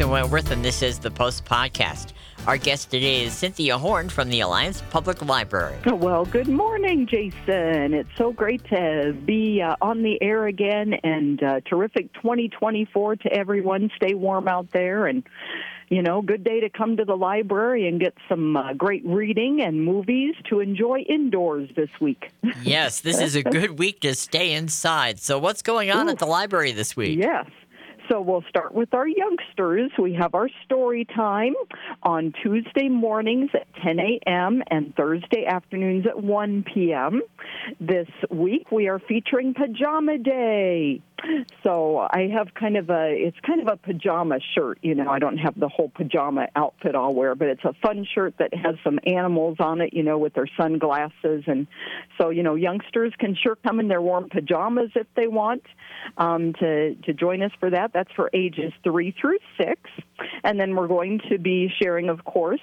Jason Wentworth, and this is the Post Podcast. Our guest today is Cynthia Horn from the Alliance Public Library. Well, good morning, Jason. It's so great to be uh, on the air again, and uh, terrific 2024 to everyone. Stay warm out there, and you know, good day to come to the library and get some uh, great reading and movies to enjoy indoors this week. yes, this is a good week to stay inside. So, what's going on Ooh. at the library this week? Yes. So we'll start with our youngsters. We have our story time on Tuesday mornings at 10 a.m. and Thursday afternoons at 1 p.m. This week we are featuring Pajama Day. So I have kind of a it's kind of a pajama shirt, you know. I don't have the whole pajama outfit I'll wear, but it's a fun shirt that has some animals on it, you know, with their sunglasses and so, you know, youngsters can sure come in their warm pajamas if they want um, to to join us for that. That's for ages 3 through 6. And then we're going to be sharing of course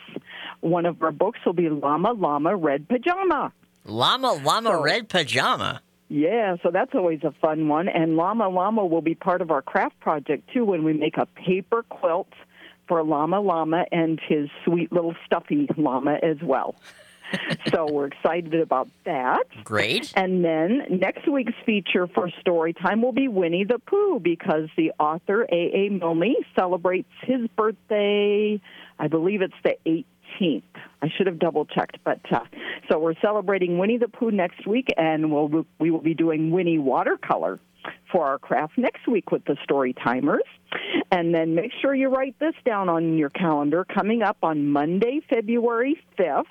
one of our books will be Llama Llama Red Pajama. Llama Llama so, Red Pajama. Yeah, so that's always a fun one. And Llama Llama will be part of our craft project too when we make a paper quilt for Llama Llama and his sweet little stuffy llama as well. so we're excited about that. Great. And then next week's feature for story time will be Winnie the Pooh because the author A.A. Milne celebrates his birthday. I believe it's the 18th. I should have double checked, but uh, so we're celebrating Winnie the Pooh next week, and we'll we will be doing Winnie watercolor for our craft next week with the story timers. And then make sure you write this down on your calendar. Coming up on Monday, February 5th,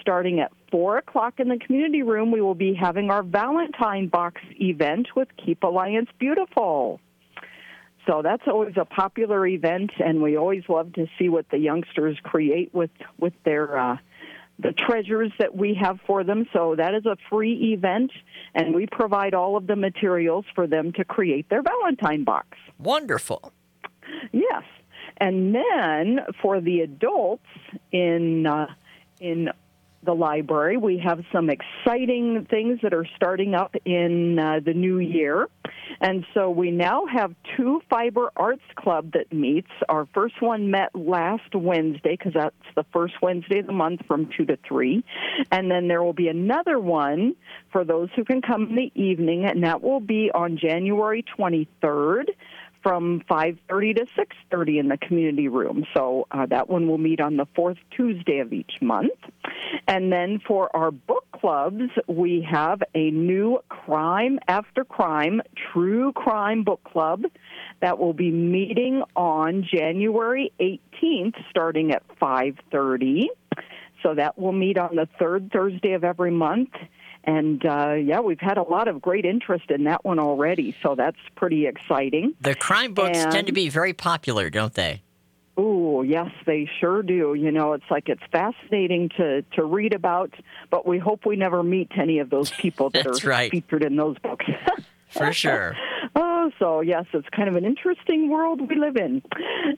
starting at 4 o'clock in the community room, we will be having our Valentine Box event with Keep Alliance Beautiful. So that's always a popular event, and we always love to see what the youngsters create with with their uh, the treasures that we have for them. So that is a free event, and we provide all of the materials for them to create their Valentine box. Wonderful. Yes, and then for the adults in uh, in the library. We have some exciting things that are starting up in uh, the new year. And so we now have two Fiber Arts Club that meets. Our first one met last Wednesday because that's the first Wednesday of the month from 2 to 3. And then there will be another one for those who can come in the evening, and that will be on January 23rd from 5:30 to 6:30 in the community room. So uh, that one will meet on the fourth Tuesday of each month. And then for our book clubs, we have a new Crime After Crime True Crime Book Club that will be meeting on January 18th starting at 5:30. So that will meet on the third Thursday of every month and uh, yeah, we've had a lot of great interest in that one already, so that's pretty exciting. The crime books and, tend to be very popular, don't they? Oh, yes, they sure do. You know, it's like it's fascinating to, to read about, but we hope we never meet any of those people that are right. featured in those books. For sure. oh, so yes, it's kind of an interesting world we live in.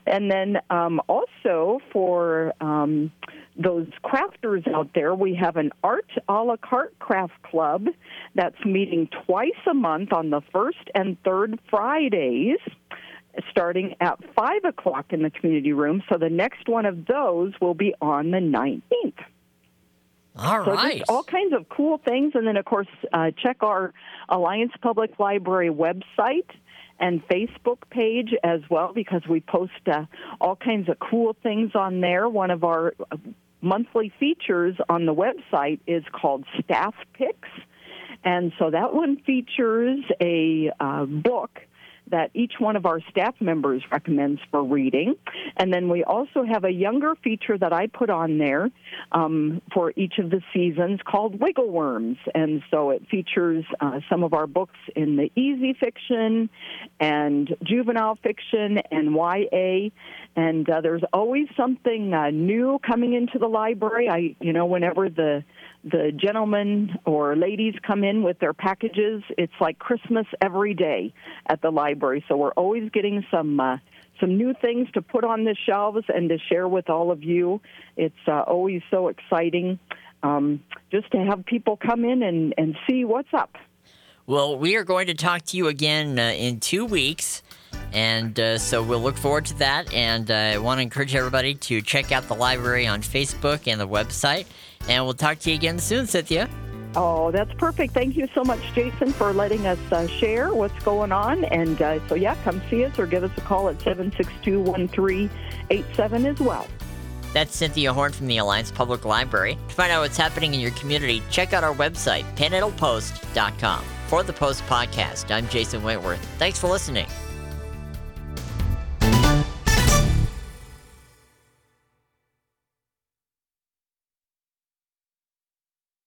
And then um, also for um, those crafters out there, we have an art a la carte craft club that's meeting twice a month on the first and third Fridays starting at 5 o'clock in the community room. So the next one of those will be on the 19th. All so right. all kinds of cool things. And then, of course, uh, check our Alliance Public Library website and Facebook page as well because we post uh, all kinds of cool things on there. One of our monthly features on the website is called Staff Picks. And so that one features a uh, book that each one of our staff members recommends for reading. And then we also have a younger feature that I put on there um, for each of the seasons called Wiggle Worms. And so it features uh, some of our books in the easy fiction and juvenile fiction and YA. And uh, there's always something uh, new coming into the library. I, you know, whenever the the gentlemen or ladies come in with their packages. It's like Christmas every day at the library. So we're always getting some uh, some new things to put on the shelves and to share with all of you. It's uh, always so exciting um, just to have people come in and, and see what's up. Well, we are going to talk to you again uh, in two weeks. And uh, so we'll look forward to that. And uh, I want to encourage everybody to check out the library on Facebook and the website. And we'll talk to you again soon, Cynthia. Oh, that's perfect. Thank you so much, Jason, for letting us uh, share what's going on. And uh, so, yeah, come see us or give us a call at 762 1387 as well. That's Cynthia Horn from the Alliance Public Library. To find out what's happening in your community, check out our website, panhandlepost.com. For the Post Podcast, I'm Jason Wentworth. Thanks for listening.